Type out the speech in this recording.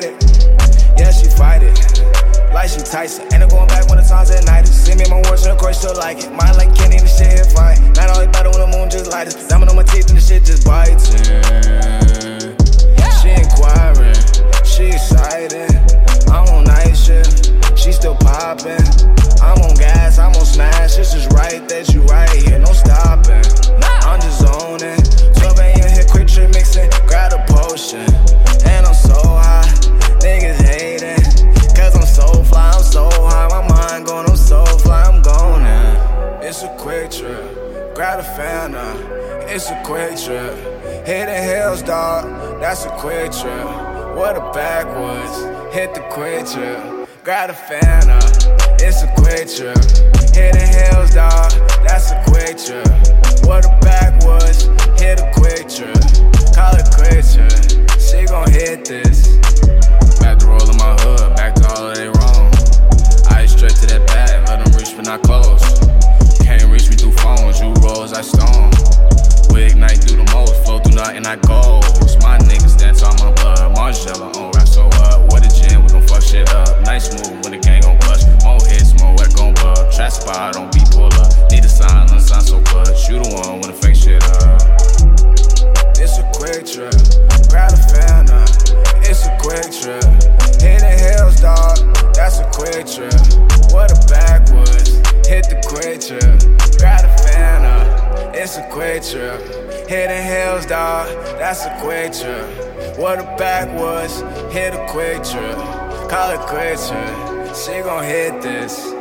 fight it. Yeah, she fight it. Like she Tyson. Ain't no going back when the times at night. See me in my worst, of course, still like it. Mine like Kenny, the shit hit fine. Night always better when the moon just light us. Diamond on my teeth and the shit just bites. Fanta. It's a quick trip. Hit the hills, dog. That's a quick trip. What a backwoods. Hit the quick trip. Grab a Fanta. It's a quick trip. Hit the hills, dog. Nothing, I go. My niggas dance on my blood, Margiela on rap so uh, up. With a gym, we gon' fuck shit up. Nice move when the gang gon' bust. More hits, more wet gon' bub. Trap spot, don't be pull up. Need a sign, unsign so clutch. You the one when the fake shit up. It's a quick trip. Grab a Fanta. It's a quick trip. Hit the hills, dog. That's a quick trip. What a backwoods. Hit the quick trip. Grab a Fanta. It's a quick trip. Hit the hills, dog. That's a quick trip. What a backwoods. Hit a quick trip. Call it quick trip. She gon' hit this.